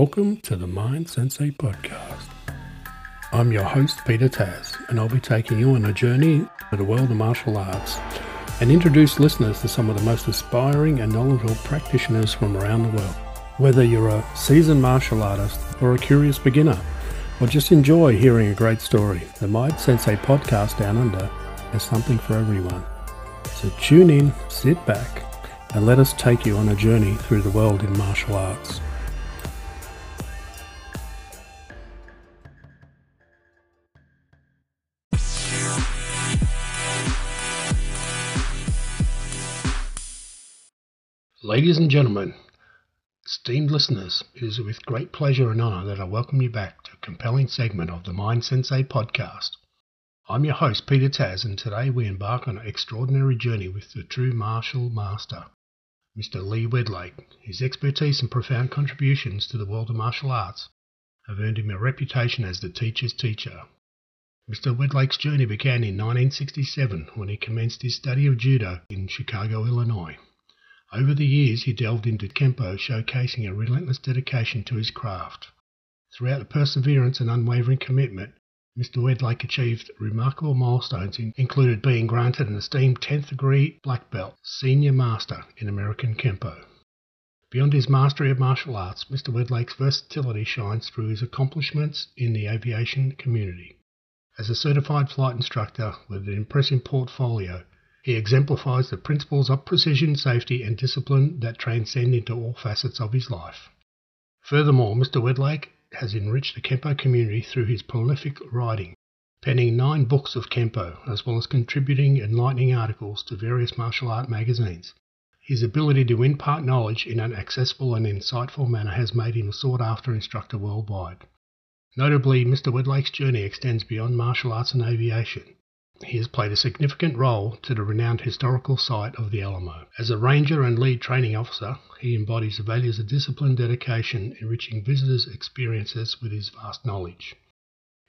Welcome to the Mind Sensei podcast. I'm your host, Peter Tas, and I'll be taking you on a journey to the world of martial arts and introduce listeners to some of the most inspiring and knowledgeable practitioners from around the world. Whether you're a seasoned martial artist or a curious beginner, or just enjoy hearing a great story, the Mind Sensei podcast down under has something for everyone. So tune in, sit back, and let us take you on a journey through the world in martial arts. Ladies and gentlemen, esteemed listeners, it is with great pleasure and honour that I welcome you back to a compelling segment of the Mind Sensei podcast. I'm your host, Peter Tas, and today we embark on an extraordinary journey with the true martial master, Mr. Lee Wedlake. His expertise and profound contributions to the world of martial arts have earned him a reputation as the teacher's teacher. Mr. Wedlake's journey began in 1967 when he commenced his study of judo in Chicago, Illinois. Over the years, he delved into Kenpo, showcasing a relentless dedication to his craft. Throughout the perseverance and unwavering commitment, Mr. Wedlake achieved remarkable milestones, included being granted an esteemed 10th degree black belt, senior master in American Kenpo. Beyond his mastery of martial arts, Mr. Wedlake's versatility shines through his accomplishments in the aviation community. As a certified flight instructor with an impressive portfolio, he exemplifies the principles of precision, safety, and discipline that transcend into all facets of his life. Furthermore, Mr. Wedlake has enriched the Kenpo community through his prolific writing, penning nine books of Kenpo, as well as contributing enlightening articles to various martial art magazines. His ability to impart knowledge in an accessible and insightful manner has made him a sought after instructor worldwide. Notably, Mr. Wedlake's journey extends beyond martial arts and aviation. He has played a significant role to the renowned historical site of the Alamo. As a ranger and lead training officer, he embodies the values of discipline, dedication, enriching visitors' experiences with his vast knowledge.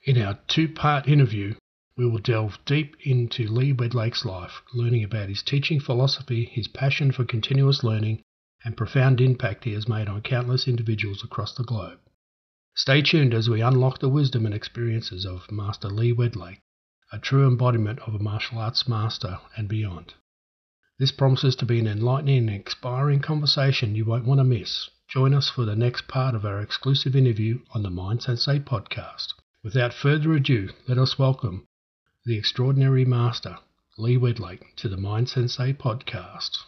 In our two part interview, we will delve deep into Lee Wedlake's life, learning about his teaching philosophy, his passion for continuous learning, and profound impact he has made on countless individuals across the globe. Stay tuned as we unlock the wisdom and experiences of Master Lee Wedlake a true embodiment of a martial arts master and beyond. This promises to be an enlightening and inspiring conversation you won't want to miss. Join us for the next part of our exclusive interview on the Mind Sensei podcast. Without further ado, let us welcome the extraordinary master, Lee Wedlake, to the Mind Sensei podcast.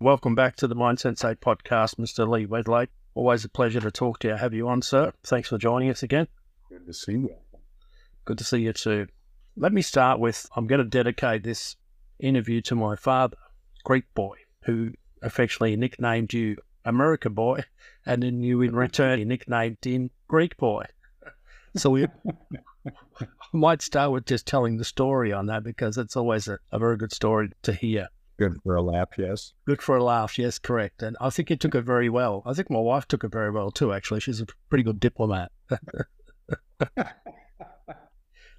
Welcome back to the Mind Sensei podcast, Mr. Lee Wedlake. Always a pleasure to talk to you, have you on, sir. Thanks for joining us again. Good to see you. Good to see you too. Let me start with I'm going to dedicate this interview to my father, Greek boy, who affectionately nicknamed you America boy, and then you in return he nicknamed him Greek boy. So we I might start with just telling the story on that because it's always a, a very good story to hear. Good for a laugh, yes. Good for a laugh, yes, correct. And I think he took it very well. I think my wife took it very well too, actually. She's a pretty good diplomat.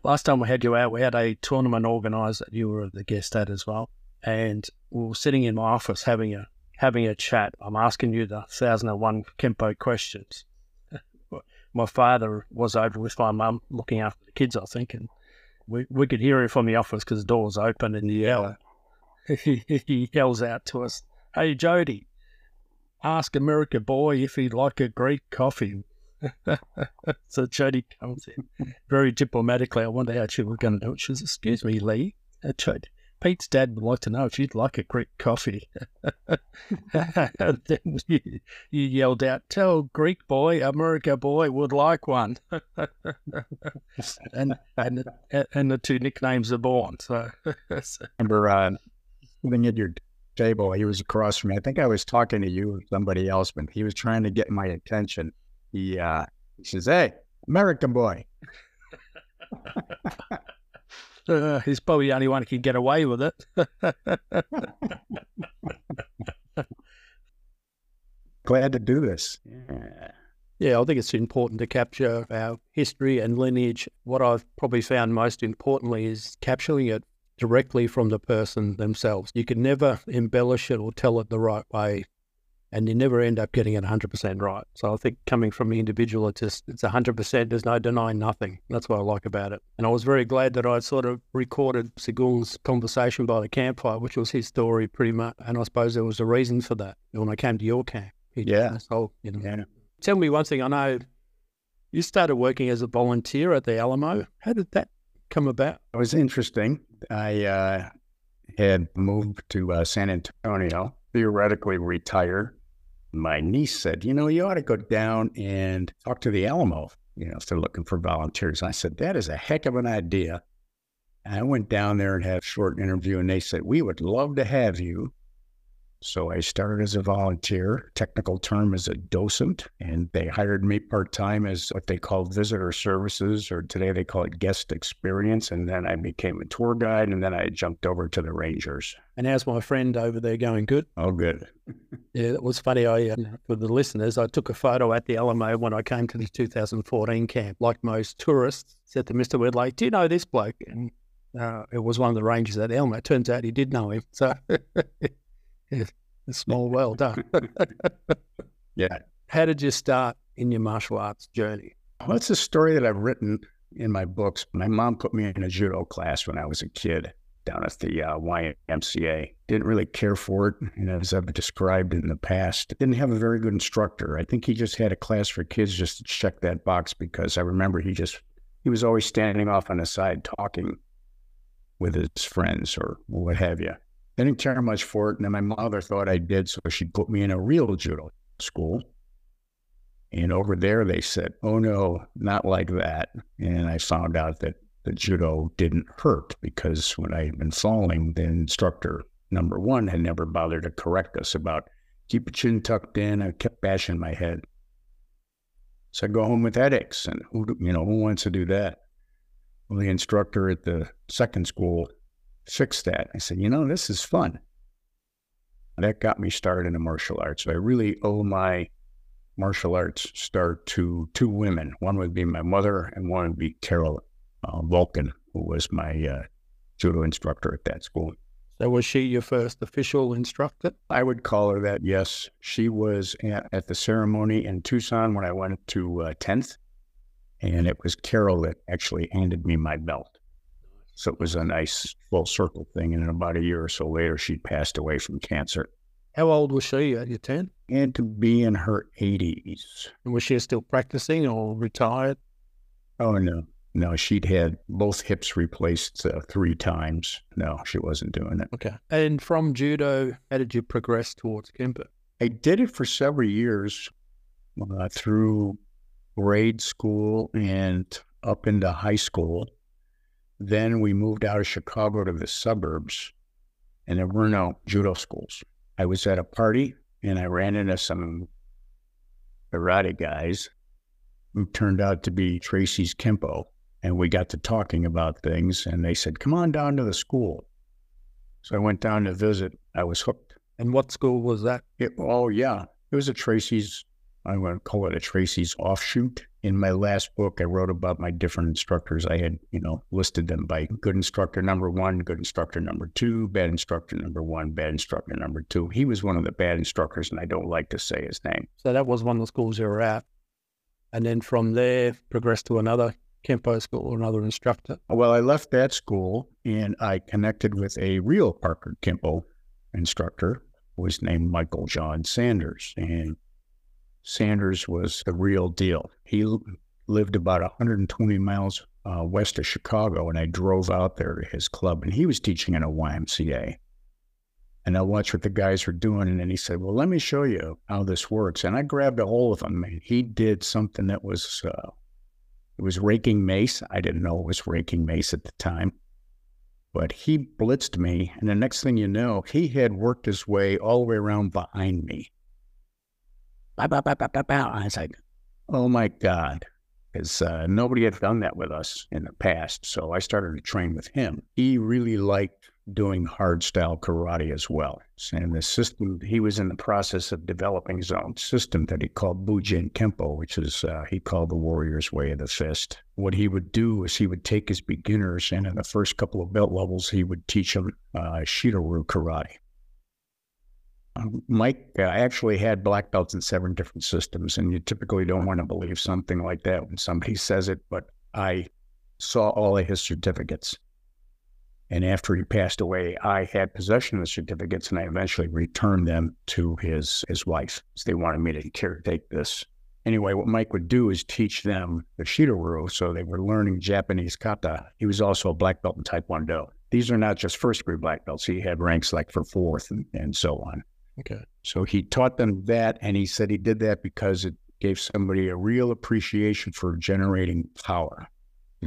Last time we had you out, we had a tournament organised that you were the guest at as well. And we were sitting in my office having a having a chat. I'm asking you the 1001 Kenpo questions. my father was over with my mum looking after the kids, I think, and we, we could hear him from the office because the door was open and the yell he yells out to us, Hey, Jody, ask America boy if he'd like a Greek coffee. so Jody comes in very diplomatically. I wonder how she was going to do it. She says, Excuse me, Lee. Uh, Jody, Pete's dad would like to know if you'd like a Greek coffee. and then you, you, yelled out, Tell Greek boy, America boy would like one. and, and, and the two nicknames are born. So. Remember, uh, sitting at your table. He was across from me. I think I was talking to you or somebody else, but he was trying to get my attention. He uh, he says, "Hey, American boy." uh, he's probably the only one who can get away with it. Glad to do this. Yeah. Yeah, I think it's important to capture our history and lineage. What I've probably found most importantly is capturing it directly from the person themselves. You can never embellish it or tell it the right way, and you never end up getting it 100% right. So I think coming from the individual, it's just, it's 100%. There's no denying nothing. That's what I like about it. And I was very glad that I sort of recorded Sigung's conversation by the campfire, which was his story pretty much. And I suppose there was a reason for that when I came to your camp. He Yeah. whole, you know, Yeah. Tell me one thing. I know you started working as a volunteer at the Alamo. How did that come about? It was interesting. I uh, had moved to uh, San Antonio, theoretically retired. My niece said, You know, you ought to go down and talk to the Alamo. You know, if they're looking for volunteers. I said, That is a heck of an idea. I went down there and had a short interview, and they said, We would love to have you. So I started as a volunteer, technical term as a docent, and they hired me part time as what they call visitor services, or today they call it guest experience. And then I became a tour guide, and then I jumped over to the Rangers. And how's my friend over there going? Good. Oh, good. Yeah, it was funny. I, uh, for the listeners, I took a photo at the Alamo when I came to the 2014 camp. Like most tourists, said to Mr. Wedlake, "Do you know this bloke?" And uh, it was one of the rangers at. It turns out he did know him. So, small world, huh? Yeah. How did you start in your martial arts journey? Well, it's a story that I've written in my books. My mom put me in a judo class when I was a kid down at the uh, YMCA. Didn't really care for it, and as I've described in the past, didn't have a very good instructor. I think he just had a class for kids just to check that box because I remember he just he was always standing off on the side talking with his friends or what have you. I didn't care much for it, and then my mother thought I did, so she put me in a real judo school. And over there, they said, oh no, not like that. And I found out that the judo didn't hurt because when I had been falling, the instructor, number one, had never bothered to correct us about keep your chin tucked in. I kept bashing my head. So I go home with headaches. And who, you know, who wants to do that? Well, the instructor at the second school fixed that. I said, you know, this is fun. That got me started in the martial arts. So I really owe my martial arts start to two women. One would be my mother, and one would be Carol uh, Vulcan, who was my uh, judo instructor at that school. So, was she your first official instructor? I would call her that, yes. She was at, at the ceremony in Tucson when I went to uh, 10th, and it was Carol that actually handed me my belt. So it was a nice full circle thing. And then about a year or so later, she passed away from cancer. How old was she at your 10? And to be in her 80s. And was she still practicing or retired? Oh, no. No, she'd had both hips replaced uh, three times. No, she wasn't doing it. Okay. And from judo, how did you progress towards Kenpo? I did it for several years uh, through grade school and up into high school. Then we moved out of Chicago to the suburbs, and there were no judo schools. I was at a party and I ran into some karate guys who turned out to be Tracy's Kenpo. And we got to talking about things, and they said, Come on down to the school. So I went down to visit. I was hooked. And what school was that? It, oh yeah, it was a Tracy's. I'm going to call it a Tracy's offshoot. In my last book, I wrote about my different instructors. I had, you know, listed them by good instructor number one, good instructor number two, bad instructor number one, bad instructor number two. He was one of the bad instructors, and I don't like to say his name. So that was one of the schools you were at. And then from there, progressed to another Kenpo school or another instructor. Well, I left that school and I connected with a real Parker Kenpo instructor who was named Michael John Sanders. And Sanders was the real deal. He lived about 120 miles uh, west of Chicago, and I drove out there to his club, and he was teaching in a YMCA. And I watched what the guys were doing, and then he said, "Well, let me show you how this works." And I grabbed a hold of him, and he did something that was uh, it was raking mace. I didn't know it was raking mace at the time. But he blitzed me, and the next thing you know, he had worked his way all the way around behind me. Bow, bow, bow, bow, bow. I was like, oh my God. Because uh, nobody had done that with us in the past. So I started to train with him. He really liked doing hard style karate as well. And the system, he was in the process of developing his own system that he called Bujin Kempo, which is, uh, he called the warrior's way of the fist. What he would do is he would take his beginners and in the first couple of belt levels, he would teach them uh, Shito-ryu karate. Um, Mike uh, actually had black belts in seven different systems, and you typically don't want to believe something like that when somebody says it, but I saw all of his certificates and after he passed away, I had possession of the certificates and I eventually returned them to his, his wife. So they wanted me to caretake this. Anyway, what Mike would do is teach them the Shito-ryu. So they were learning Japanese kata. He was also a black belt in Taekwondo. These are not just first degree black belts. He had ranks like for fourth and, and so on. Okay. So he taught them that. And he said he did that because it gave somebody a real appreciation for generating power.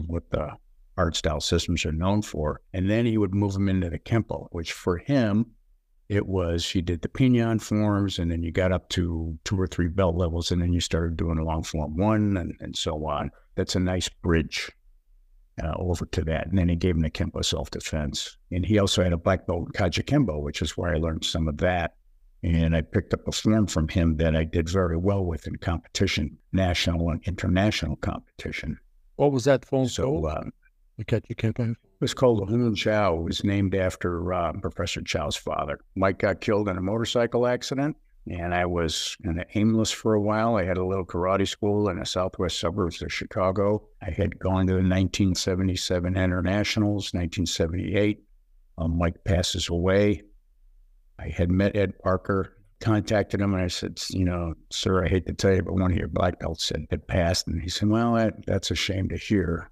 What the art style systems are known for. And then he would move them into the Kenpo, which for him, it was he did the Pinyon forms, and then you got up to two or three belt levels, and then you started doing long form one and, and so on. That's a nice bridge uh, over to that. And then he gave him the Kenpo self defense. And he also had a black belt in Kajukenbo, which is where I learned some of that. And I picked up a form from him that I did very well with in competition, national and international competition. What was that form So, called? you The Kajukenbo? it was called the Hun Chow. It was named after uh, Professor Chow's father. Mike got killed in a motorcycle accident, and I was kind of aimless for a while. I had a little karate school in the southwest suburbs of Chicago. I had gone to the 1977 Internationals, 1978. Um, Mike passes away. I had met Ed Parker, contacted him, and I said, you know, sir, I hate to tell you, but one of your black belts had, had passed. And he said, well, that, that's a shame to hear.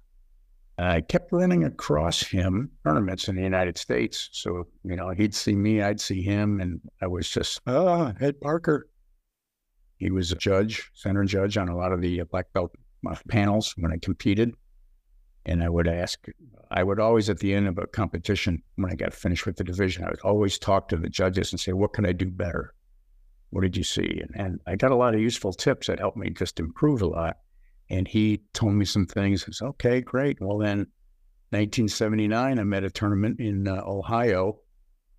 I kept running across him tournaments in the United States. So, you know, he'd see me, I'd see him, and I was just, ah, Ed Parker. He was a judge, center judge on a lot of the black belt uh, panels when I competed. And I would ask, I would always at the end of a competition, when I got finished with the division, I would always talk to the judges and say, what can I do better? What did you see? And, and I got a lot of useful tips that helped me just improve a lot. And he told me some things. I said, okay, great. Well, then 1979, I'm at a tournament in uh, Ohio.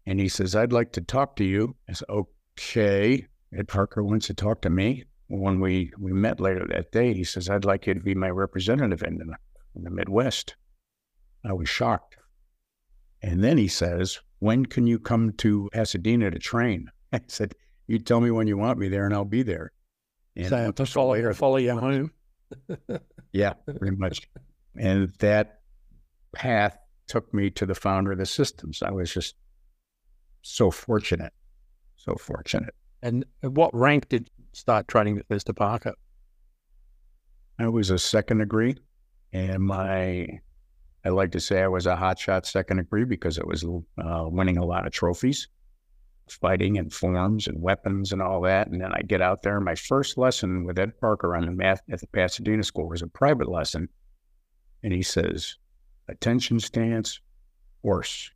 And he says, I'd like to talk to you. I said, okay. Ed Parker wants to talk to me. When we, we met later that day, he says, I'd like you to be my representative in the, in the Midwest. I was shocked. And then he says, when can you come to Pasadena to train? I said, you tell me when you want me there and I'll be there. And So month to or so follow, later, follow you home. yeah, pretty much. And that path took me to the founder of the systems. I was just so fortunate, so fortunate. And at what rank did you start training with Mr. Parker? I was a second degree, and my I like to say I was a hotshot second degree because it was uh, winning a lot of trophies, fighting and forms and weapons and all that. And then I get out there. My first lesson with Ed Parker on the math at the Pasadena School was a private lesson, and he says, "Attention stance, horse."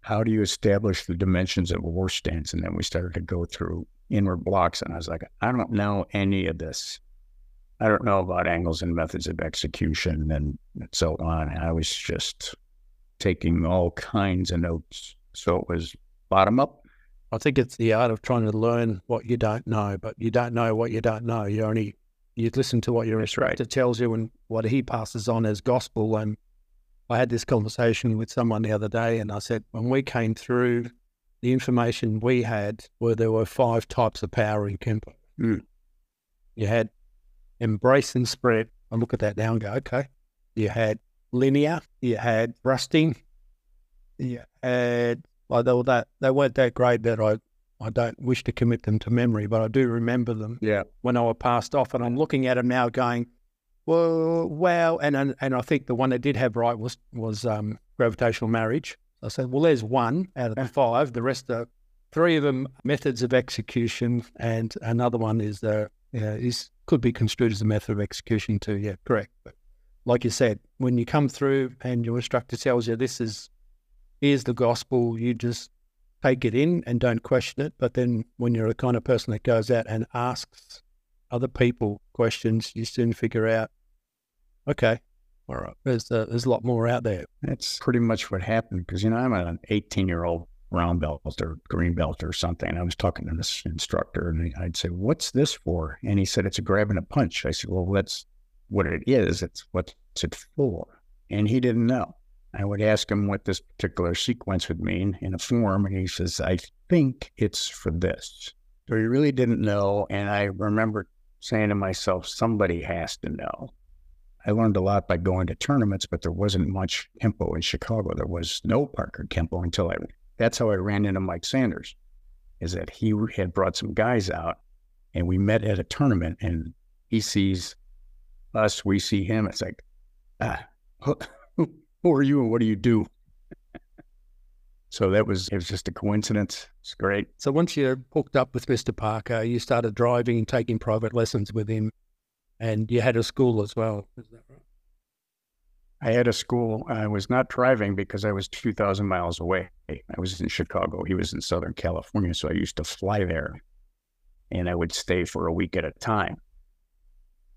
How do you establish the dimensions of a horse stance? And then we started to go through inward blocks, and I was like, I don't know any of this. I don't know about angles and methods of execution and so on. I was just taking all kinds of notes. So it was bottom up. I think it's the art of trying to learn what you don't know, but you don't know what you don't know. You only you listen to what your That's right. instructor tells you and what he passes on as gospel. And I had this conversation with someone the other day, and I said when we came through, the information we had were there were five types of power in Kenpo. Hmm. You had embrace and spread. I look at that now and go, okay. You had linear. You had rusting, You had like they were that they weren't that great that I I don't wish to commit them to memory, but I do remember them Yeah. when I were passed off, and I'm looking at them now, going, "Well, wow!" And and, and I think the one that did have right was was um, gravitational marriage. I said, "Well, there's one out of the five. The rest are three of them methods of execution, and another one is the uh, is could be construed as a method of execution too. Yeah, correct. But like you said, when you come through and your instructor tells you this is here's the gospel, you just take it in and don't question it. But then when you're the kind of person that goes out and asks other people questions, you soon figure out, okay, All right. There's, uh, there's a lot more out there. That's pretty much what happened because, you know, I'm an 18 year old brown belt or green belt or something. I was talking to this instructor and I'd say, What's this for? And he said, It's a grab and a punch. I said, Well, that's what it is. It's what's it for? And he didn't know. I would ask him what this particular sequence would mean in a form. And he says, I think it's for this. So he really didn't know. And I remember saying to myself, somebody has to know. I learned a lot by going to tournaments, but there wasn't much Kenpo in Chicago. There was no Parker Kenpo until I, that's how I ran into Mike Sanders, is that he had brought some guys out and we met at a tournament and he sees us, we see him. It's like, ah, who, who are you and what do you do? so that was, it was just a coincidence. It's great. So once you hooked up with Mr. Parker, you started driving and taking private lessons with him and you had a school as well. Is that right? I had a school. I was not driving because I was 2,000 miles away. I was in Chicago. He was in Southern California. So I used to fly there and I would stay for a week at a time.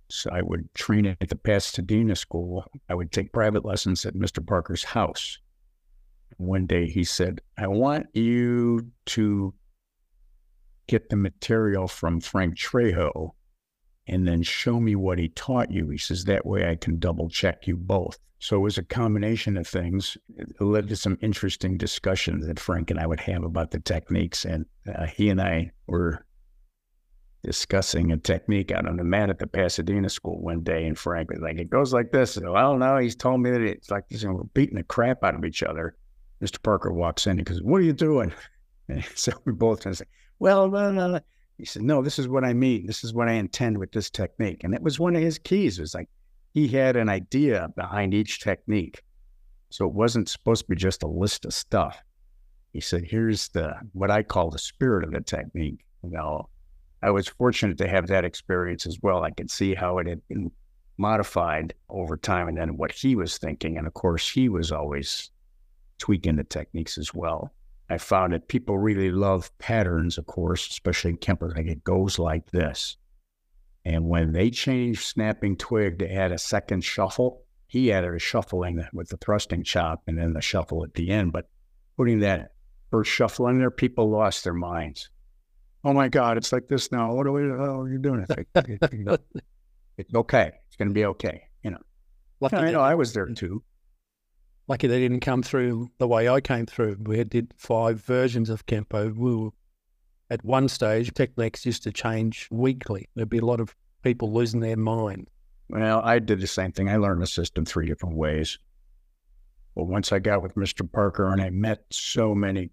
So I would train at the Pasadena school. I would take private lessons at Mr. Parker's house. One day he said, I want you to get the material from Frank Trejo and then show me what he taught you. He says, that way I can double check you both. So it was a combination of things. It led to some interesting discussions that Frank and I would have about the techniques. And uh, he and I were discussing a technique out on the mat at the Pasadena school one day. And Frank was like, it goes like this. So, well, no, he's told me that it's like this, and we're beating the crap out of each other. Mr. Parker walks in. He goes, what are you doing? And so we both kind of say, well, well, well, he said, No, this is what I mean. This is what I intend with this technique. And that was one of his keys. It was like he had an idea behind each technique. So it wasn't supposed to be just a list of stuff. He said, Here's the what I call the spirit of the technique. You know, I was fortunate to have that experience as well. I could see how it had been modified over time and then what he was thinking. And of course, he was always tweaking the techniques as well. I found that people really love patterns, of course, especially in Kenpo. Like it goes like this. And when they changed snapping twig to add a second shuffle, he added a shuffle in with the thrusting chop and then the shuffle at the end. But putting that first shuffle in there, people lost their minds. Oh my God, it's like this now. What are, we, how are you doing? It's, like, it's okay. It's going to be okay. You know, Lucky I know I was there mm-hmm. too lucky they didn't come through the way I came through. We did five versions of Kenpo. We were, at one stage, techniques used to change weekly. There'd be a lot of people losing their mind. Well, I did the same thing. I learned the system three different ways. But once I got with Mr. Parker and I met so many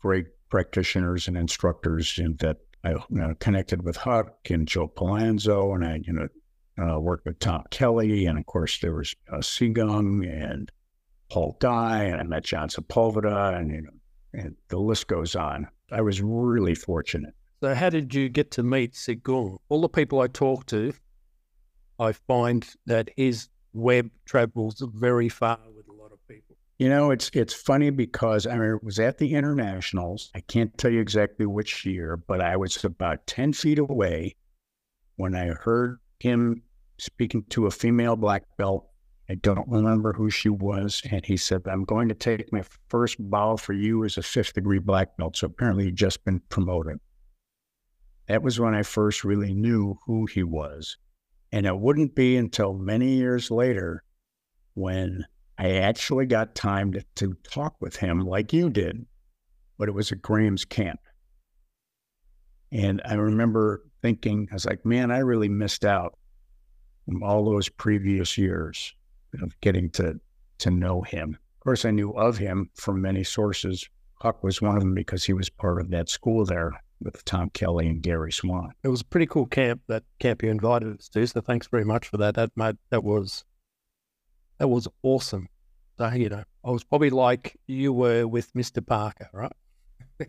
great practitioners and instructors and that I you know, connected with Huk and Joe Palanzo and I, you know, uh, worked with Tom Kelly. And of course, there was uh, Sigung and Paul Dye, and I met John Sepulveda, and you know, and the list goes on. I was really fortunate. So, how did you get to meet Sigung? All the people I talk to, I find that his web travels very far with a lot of people. You know, it's it's funny because I mean, it was at the internationals. I can't tell you exactly which year, but I was about ten feet away when I heard him speaking to a female black belt I don't remember who she was. And he said, I'm going to take my first bow for you as a fifth degree black belt. So apparently he'd just been promoted. That was when I first really knew who he was. And it wouldn't be until many years later when I actually got time to, to talk with him like you did, but it was at Graham's camp. And I remember thinking, I was like, man, I really missed out from all those previous years of getting to to know him. Of course, I knew of him from many sources. Huk was one of them because he was part of that school there with Tom Kelly and Gary Swan. It was a pretty cool camp that camp you invited us to. So thanks very much for that. That made, that was that was awesome. So you know, I was probably like you were with Mister Parker, right?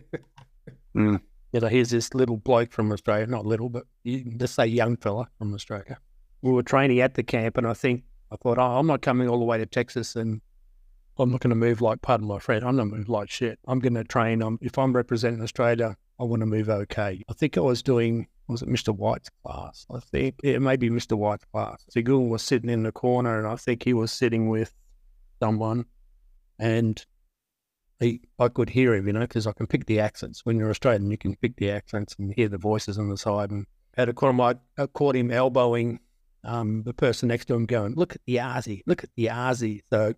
mm. You know, here's this little bloke from Australia, not little, but you, just say young fella from Australia. We were training at the camp, and I think I thought, oh, I'm not coming all the way to Texas and I'm not going to move like, pardon my friend, I'm going to move like shit. I'm going to train. I'm, if I'm representing Australia, I want to move okay. I think I was doing was it Mr. White's class? I think it may be Mr. White's class. Sigung was sitting in the corner, and I think he was sitting with someone, and he, I could hear him, you know, because I can pick the accents. When you're Australian, you can pick the accents and hear the voices on the side. And at a corner, I caught him elbowing um, the person next to him, going, "Look at the Aussie, look at the Aussie." So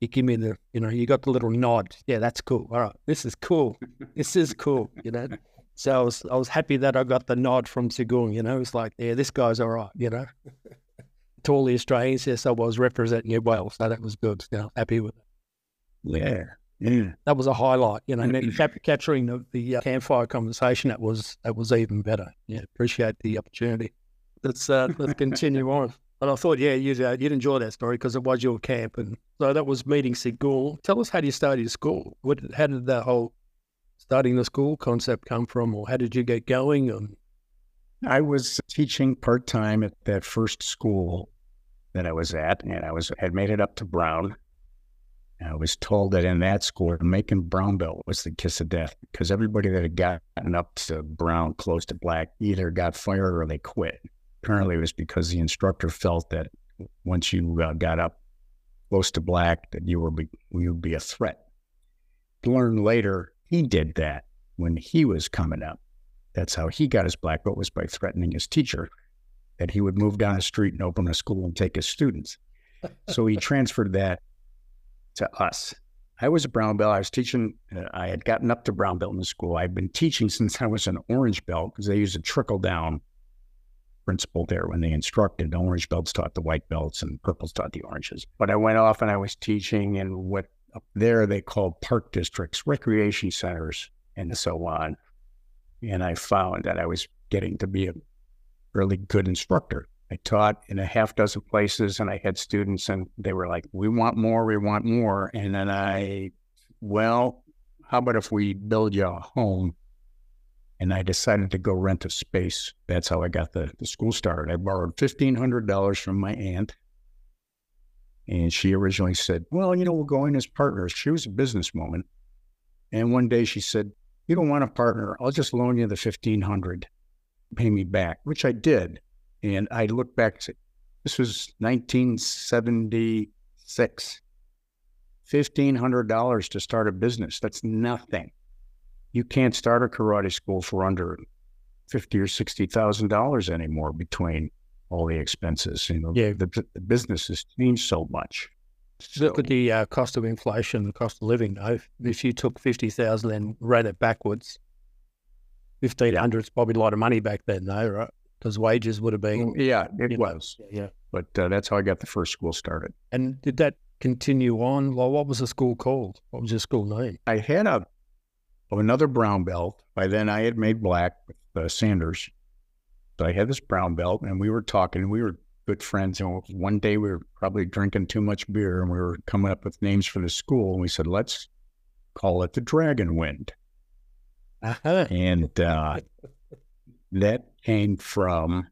you give me the, you know, you got the little nod. Yeah, that's cool. All right, this is cool. This is cool. You know. So I was I was happy that I got the nod from Sigung. You know, it's like, yeah, this guy's all right. You know, to all the Australians, yes, I was representing you well, so that was good. You know, happy with it. Yeah, yeah, that was a highlight. You know, cap- capturing the, the uh, campfire conversation. That was that was even better. Yeah, appreciate the opportunity. Let's uh, let's continue on. And I thought, yeah, you'd, uh, you'd enjoy that story because it was your camp. And so that was meeting Sigung. Tell us how you started your school. What, how did that whole starting the school concept come from, or how did you get going? And... I was teaching part time at that first school that I was at, and I was had made it up to Brown. I was told that in that school, making brown belt was the kiss of death because everybody that had gotten up to brown, close to black, either got fired or they quit. Apparently, it was because the instructor felt that once you uh, got up close to black, that you were be, you would be a threat. Learn later he did that when he was coming up. That's how he got his black belt was by threatening his teacher that he would move down the street and open a school and take his students. so he transferred that to us. I was a brown belt. I was teaching. Uh, I had gotten up to brown belt in the school. I'd been teaching since I was an orange belt because they used a trickle down principle there when they instructed. The orange belts taught the white belts and purples taught the oranges. But I went off and I was teaching, and what up there they called park districts, recreation centers, and so on. And I found that I was getting to be a really good instructor. I taught in a half dozen places and I had students and they were like, we want more, we want more. And then I, well, how about if we build you a home? And I decided to go rent a space. That's how I got the, the school started. I borrowed $1,500 from my aunt and she originally said, Well, you know, we'll go in as partners. She was a businesswoman. And one day she said, You don't want a partner. I'll just loan you the 1500 pay me back, which I did. And I look back and said, This was 1976. $1,500 to start a business. That's nothing. You can't start a karate school for under fifty or sixty thousand dollars anymore between all the expenses. You know, yeah. the, the business has changed so much. So, Look at the uh, cost of inflation, the cost of living. Though, if you took fifty thousand and ran it backwards, fifteen hundred is probably a lot of money back then, though, right? Because wages would have been. Yeah, it was. Know, yeah, but uh, that's how I got the first school started. And did that continue on? Well, what was the school called? What was the school name? I had a another brown belt. By then, I had made black with uh, Sanders, so I had this brown belt, and we were talking. We were good friends. And one day we were probably drinking too much beer, and we were coming up with names for the school. And we said, "Let's call it the Dragon Wind." Uh-huh. And uh, that came from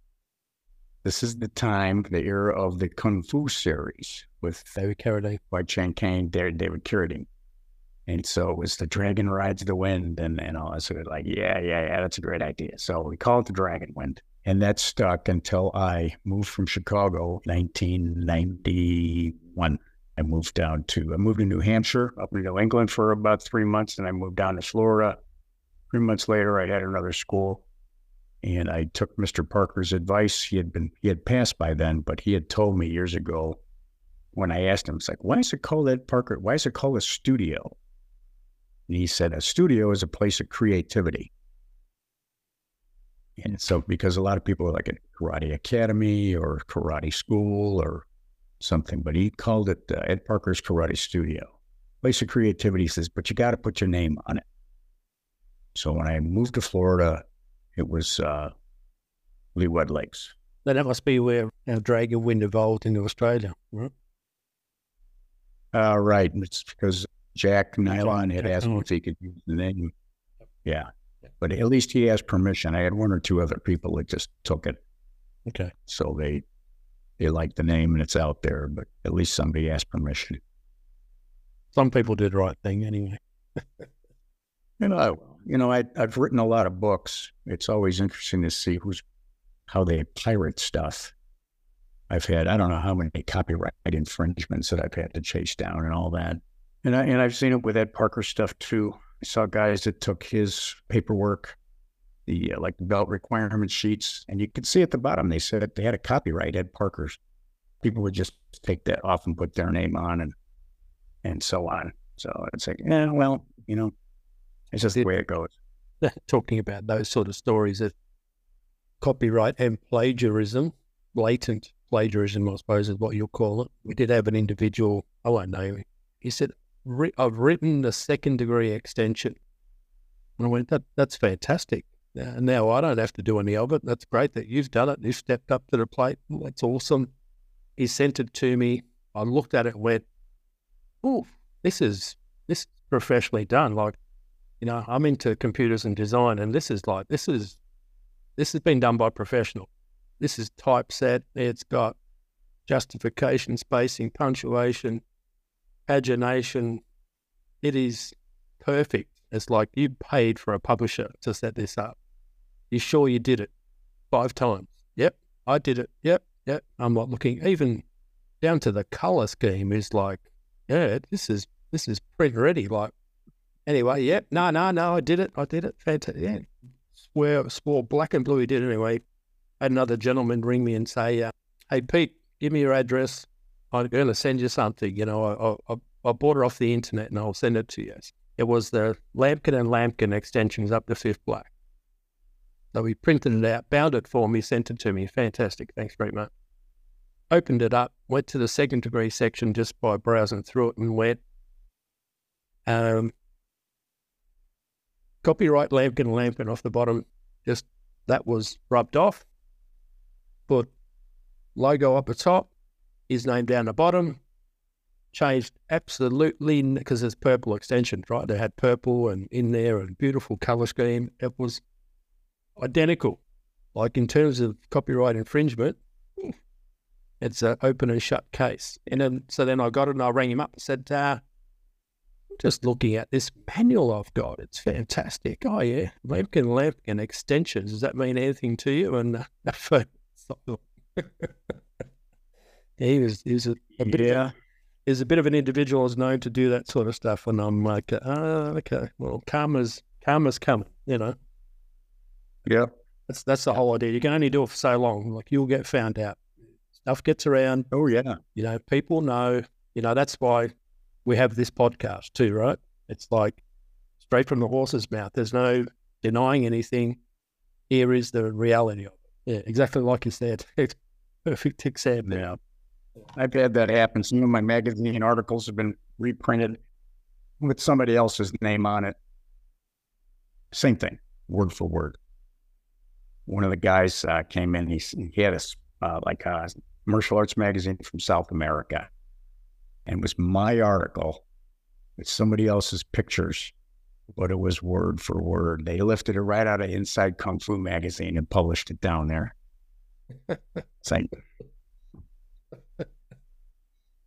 this is the time, the era of the Kung Fu series with David Carradine, Kwai Chang Caine, David Carradine. And so it was the Dragon Rides the Wind and, and all that. So like, yeah, yeah, yeah, that's a great idea. So we call it the Dragon Wind. And that stuck until I moved from Chicago, 1991. I moved down to, I moved to New Hampshire, up in New England for about three months. And I moved down to Florida. Three months later, I had another school. And I took Mr. Parker's advice. He had been, he had passed by then, but he had told me years ago when I asked him, it's like, why is it called Ed Parker? Why is it called a studio? And he said, a studio is a place of creativity. And so, because a lot of people are like a karate academy or karate school or something, but he called it uh, Ed Parker's Karate Studio. Place of creativity says, but you got to put your name on it. So when I moved to Florida, it was uh, Lee Wedlake's. Then that must be where our Dragon Wind evolved into Australia, right? Uh, right. It's because Jack Nylon had asked if he could use the name. Yeah but at least he asked permission. I had one or two other people that just took it. Okay. So they they like the name and it's out there, but at least somebody asked permission. Some people did the right thing anyway. You know, you know, I, I've written a lot of books. It's always interesting to see who's how they pirate stuff. I've had I don't know how many copyright infringements that I've had to chase down and all that. And I and I've seen it with Ed Parker stuff too. I saw guys that took his paperwork, the uh, like the belt requirement sheets, and you could see at the bottom they said that they had a copyright Ed Parker's. People would just take that off and put their name on and and so on. So it's like, yeah, well, you know, it's just the way it goes. Talking about those sort of stories of copyright and plagiarism, blatant plagiarism, I suppose is what you'll call it. We did have an individual, I won't name He said, I've written a second degree extension. And I went, that, that's fantastic. Uh, now I don't have to do any of it. That's great that you've done it. You've stepped up to the plate. That's awesome. He sent it to me. I looked at it and went, oh, this is this is professionally done. Like, you know, I'm into computers and design, and this is like this is this has been done by professional. This is typeset. It's got justification, spacing, punctuation, pagination. It is perfect. It's like you paid for a publisher to set this up. You sure you did it five times? Yep, I did it. Yep, yep. I'm not looking even down to the color scheme is like, yeah, this is this is print ready. Like, anyway, yep. No, no, no. I did it. I did it. Fantastic. Yeah, swear, swore black and blue he did it anyway. Had another gentleman ring me and say, uh, "Hey Pete, give me your address. I'm going to send you something. You know, I, I, I bought it off the internet and I'll send it to you." It was the Lampkin and Lampkin extensions up to fifth black. So he printed it out, bound it for me, sent it to me. Fantastic. Thanks very much. Opened it up, went to the second degree section just by browsing through it and went, um, copyright Lampkin Lampkin off the bottom, just that was rubbed off. Put logo up the top, his name down the bottom, changed absolutely because there's purple extensions, right? They had purple and in there and beautiful color scheme. It was identical. Like in terms of copyright infringement, it's an open and shut case. And then so then I got it and I rang him up and said, uh, just looking at this manual I've got, it's fantastic. Oh yeah, Lampkin Lampkin extensions. Does that mean anything to you? And uh, he was he was a, a bit yeah. is a bit of an individual is known to do that sort of stuff, and I'm like, oh, okay, well, karma's karma's coming, you know. Yeah, that's that's the whole idea. You can only do it for so long. Like you'll get found out. Stuff gets around. Oh yeah, you know, people know. You know, that's why we have this podcast too, right? It's like straight from the horse's mouth. There's no denying anything. Here is the reality of it. Yeah, exactly like you said. Perfect example. Yeah. I've had that happen. Some of my magazine articles have been reprinted with somebody else's name on it. Same thing, word for word. One of the guys uh, came in. He, he had a uh, like a martial arts magazine from South America, and it was my article with somebody else's pictures, but it was word for word. They lifted it right out of Inside Kung Fu magazine and published it down there. it's like,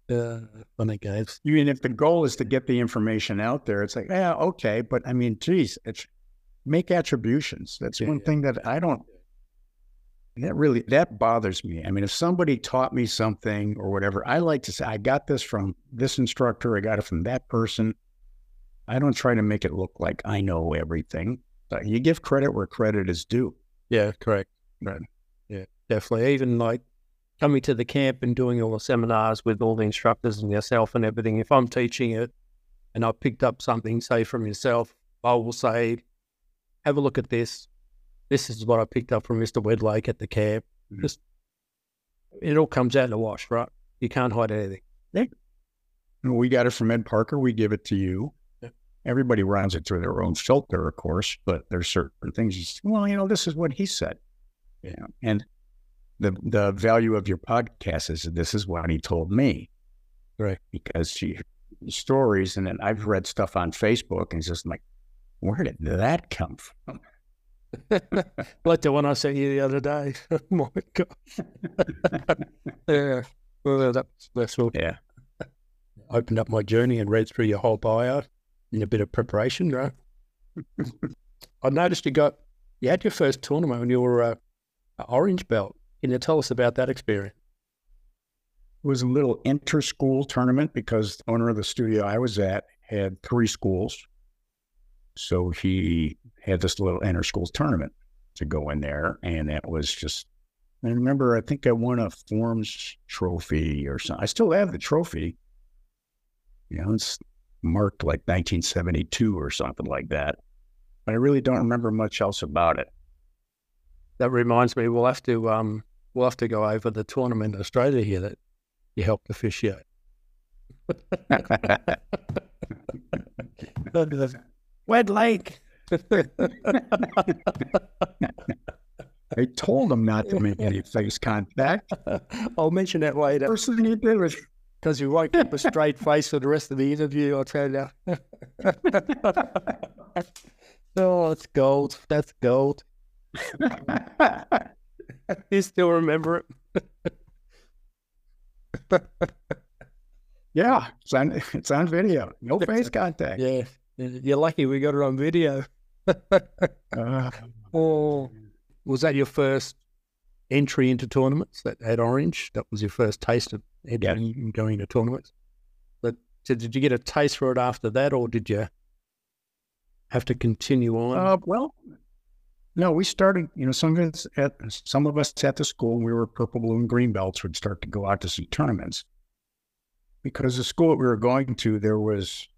uh, funny guys. If the goal is to get the information out there, it's like, yeah, okay, but I mean, geez, it's make attributions. That's yeah, one yeah. thing that I don't that really that bothers me. I mean, if somebody taught me something or whatever, I like to say I got this from this instructor, I got it from that person. I don't try to make it look like I know everything. But you give credit where credit is due. Yeah, correct. Right. Yeah, definitely. Even like coming to the camp and doing all the seminars with all the instructors and yourself and everything. If I'm teaching it and I picked up something, say from yourself, I will say, have a look at this this is what I picked up from Mr. Wedlake at the camp. Mm-hmm. Just it all comes out in the wash, right? You can't hide anything. Yeah. We got it from Ed Parker. We give it to you. Yeah. Everybody runs it through their own filter, of course, but there's certain things. You say, well, you know, this is what he said. Yeah. And the the value of your podcast is this is what he told me. Right. Because she stories and then I've read stuff on Facebook and it's just like, where did that come from? like the one I sent you the other day. oh my gosh. yeah. Well, that's, that's all. Yeah. Opened up my journey and read through your whole bio in a bit of preparation, right? I noticed you got you had your first tournament when you were uh, a, a orange belt. Can you tell us about that experience? It was a little inter-school tournament because the owner of the studio I was at had three schools. So he had this little inter-school tournament to go in there. And that was just, I remember, I think I won a forms trophy or something. I still have the trophy. You know, it's marked like 1972 or something like that. But I really don't remember much else about it. That reminds me, we'll have to um, we'll have to go over the tournament in Australia here that you helped officiate. Wedlake. I told him not to make any face contact. I'll mention that later. First thing he did was because you won't keep a straight face for the rest of the interview, I'll tell you. oh, that's gold. That's gold. you still remember it? yeah, it's on, it's on video. No face contact. Yeah, you're lucky we got it on video. uh, oh, was that your first entry into tournaments that at Orange? That was your first taste of entering yeah. going to tournaments. But so did you get a taste for it after that, or did you have to continue on? Uh, well, no, we started. You know, some of us at some of us at the school, we were purple, blue, and green belts. Would start to go out to some tournaments because the school that we were going to, there was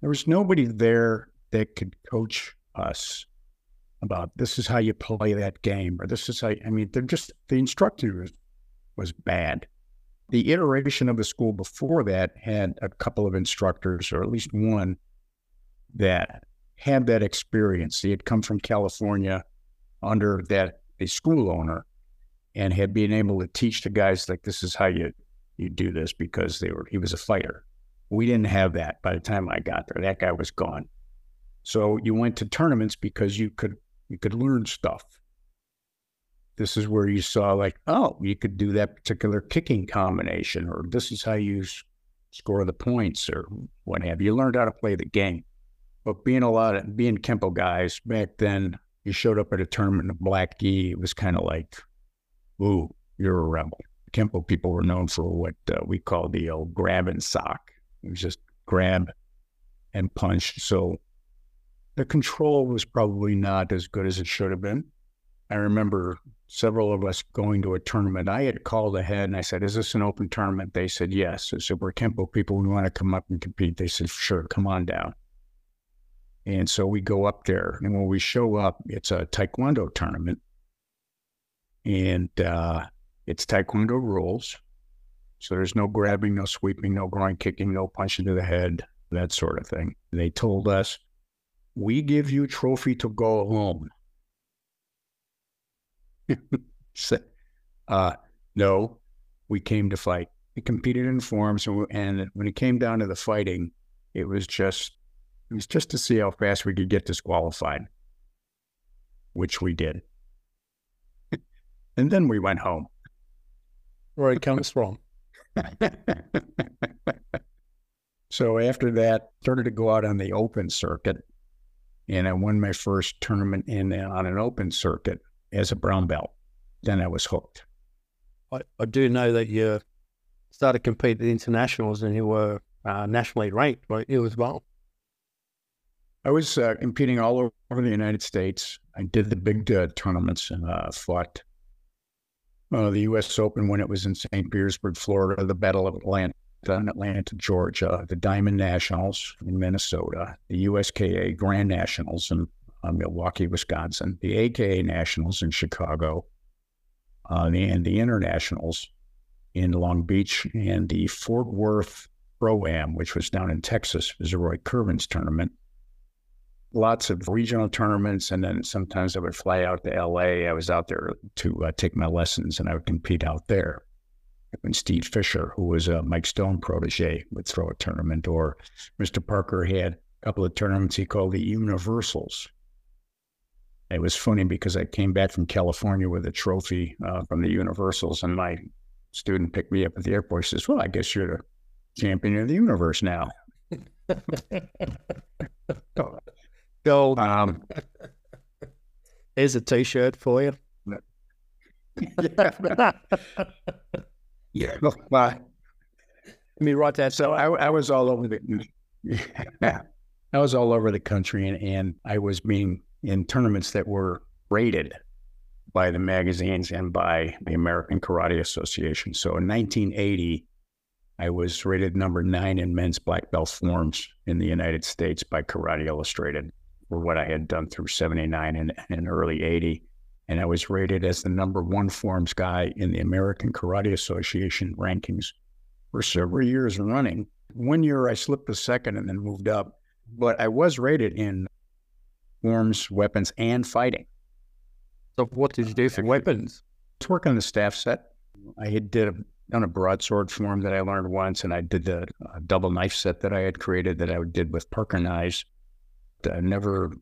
there was nobody there that could coach us about this is how you play that game or this is how I mean they're just the instructor was, was bad. The iteration of the school before that had a couple of instructors or at least one that had that experience. He had come from California under that a school owner and had been able to teach the guys like this is how you you do this because they were he was a fighter. We didn't have that by the time I got there. That guy was gone. So you went to tournaments because you could you could learn stuff. This is where you saw like, oh, you could do that particular kicking combination, or this is how you score the points, or what have you. You learned how to play the game. But being a lot of being Kenpo guys back then, you showed up at a tournament in a black gi. It was kind of like, ooh, you're a rebel. Kenpo people were known for what uh, we call the old grab and sock. It was just grab and punch. So the control was probably not as good as it should have been. I remember several of us going to a tournament. I had called ahead and I said, Is this an open tournament? They said, Yes. I said, We're Kenpo people. We want to come up and compete. They said, Sure, come on down. And so we go up there. And when we show up, it's a Taekwondo tournament. And uh, it's Taekwondo rules. So there's no grabbing, no sweeping, no groin kicking, no punching to the head, that sort of thing. They told us, we give you trophy to go home. uh, no, we came to fight. We competed in forms, and, and when it came down to the fighting, it was just it was just to see how fast we could get disqualified, which we did. and then we went home. Where it comes from. so after that, started to go out on the open circuit and I won my first tournament in on an open circuit as a brown belt. Then I was hooked. I, I do know that you started competing at internationals and you were uh, nationally ranked, right? You as well. I was uh, competing all over the United States. I did the big uh, tournaments and uh, fought uh, the U.S. Open when it was in St. Petersburg, Florida, the Battle of Atlanta in Atlanta, Georgia, the Diamond Nationals in Minnesota, the USKA Grand Nationals in uh, Milwaukee, Wisconsin, the AKA Nationals in Chicago, uh, and the Internationals in Long Beach, and the Fort Worth Pro Am, which was down in Texas, was Roy Kurban's tournament. Lots of regional tournaments, and then sometimes I would fly out to LA. I was out there to uh, take my lessons, and I would compete out there when Steve Fisher, who was a Mike Stone protege, would throw a tournament, or Mr. Parker had a couple of tournaments he called the Universals. It was funny because I came back from California with a trophy uh, from the Universals, and my student picked me up at the airport. He says, "Well, I guess you're the champion of the universe now." Gold. Um, Here's a T-shirt for you. yeah. Look, uh, Let me write that. so I, I was all over the, yeah, I was all over the country, and, and I was being in tournaments that were rated by the magazines and by the American Karate Association. So in 1980, I was rated number nine in men's black belt forms in the United States by Karate Illustrated for what I had done through 79 and, and early 80. And I was rated as the number one forms guy in the American Karate Association rankings for several years running. One year I slipped a second and then moved up, but I was rated in forms, weapons, and fighting. So what did you do for weapons? I was working on the staff set. I had did a, done a broadsword form that I learned once, and I did the uh, double knife set that I had created that I did with Parker knives. I never,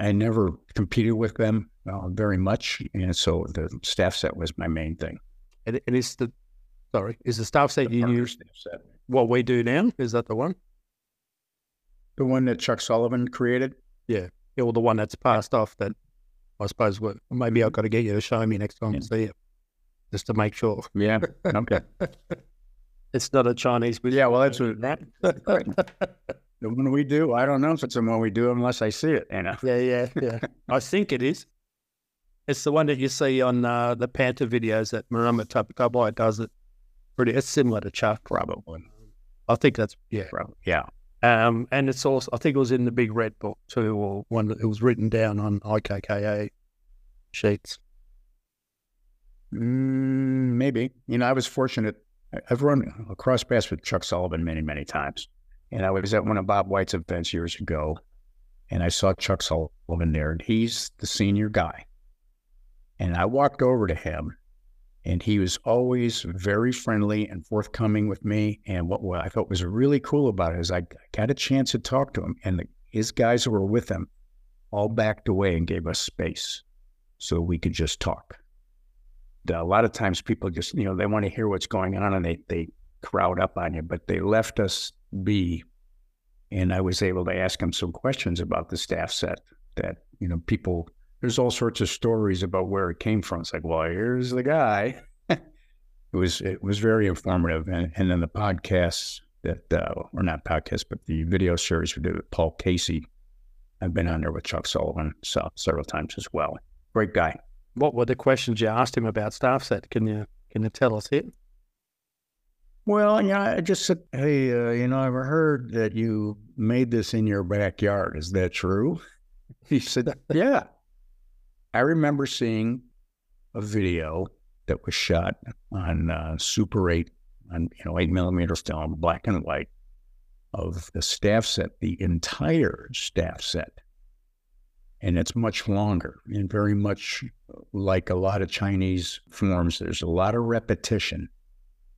I never competed with them uh, very much, and so the staff set was my main thing. And it is the sorry, is the staff set The you use what we do now? Is that the one? the one that Chuck Sullivan created. Yeah, or the one that's passed off that I suppose what maybe I've got to get you to show me next time Yeah. See it. Just to make sure. Yeah. Okay. It's not a Chinese yeah. Well, that's what the one we do. I don't know if it's the one we do unless I see it. You know. Yeah, yeah, yeah. I think it is. It's the one that you see on uh, the Panther videos that Marama Tapakabai does it. Pretty, it's similar to Chuck. Probably. I think that's yeah. Probably. Yeah. Um, and it's also I think it was in the big red book too, or one that it was written down on IKKA sheets. Mm, maybe. You know, I was fortunate. I've run across paths with Chuck Sullivan many, many times. And I was at one of Bob White's events years ago, and I saw Chuck Sullivan there, and he's the senior guy. And I walked over to him, and he was always very friendly and forthcoming with me. And what, what I thought was really cool about it is I got a chance to talk to him, and the, his guys who were with him all backed away and gave us space so we could just talk a lot of times people just you know they want to hear what's going on and they they crowd up on you but they left us be. And i was able to ask them some questions about the staff set that you know people there's all sorts of stories about where it came from. It's like well here's the guy. It was it was very informative. And, and then the podcasts that uh, or not podcasts but the video series we did with paul casey i've been on there with chuck sullivan so several times as well. Great guy. What were the questions you asked him about staff set? Can you can you tell us it? Well, yeah, I just said, hey, uh, you know, I've heard that you made this in your backyard. Is that true? He said, yeah. I remember seeing a video that was shot on uh, Super 8, on, you know, 8 millimeter film, black and white, of the staff set, the entire staff set. And it's much longer and very much like a lot of Chinese forms. There's a lot of repetition.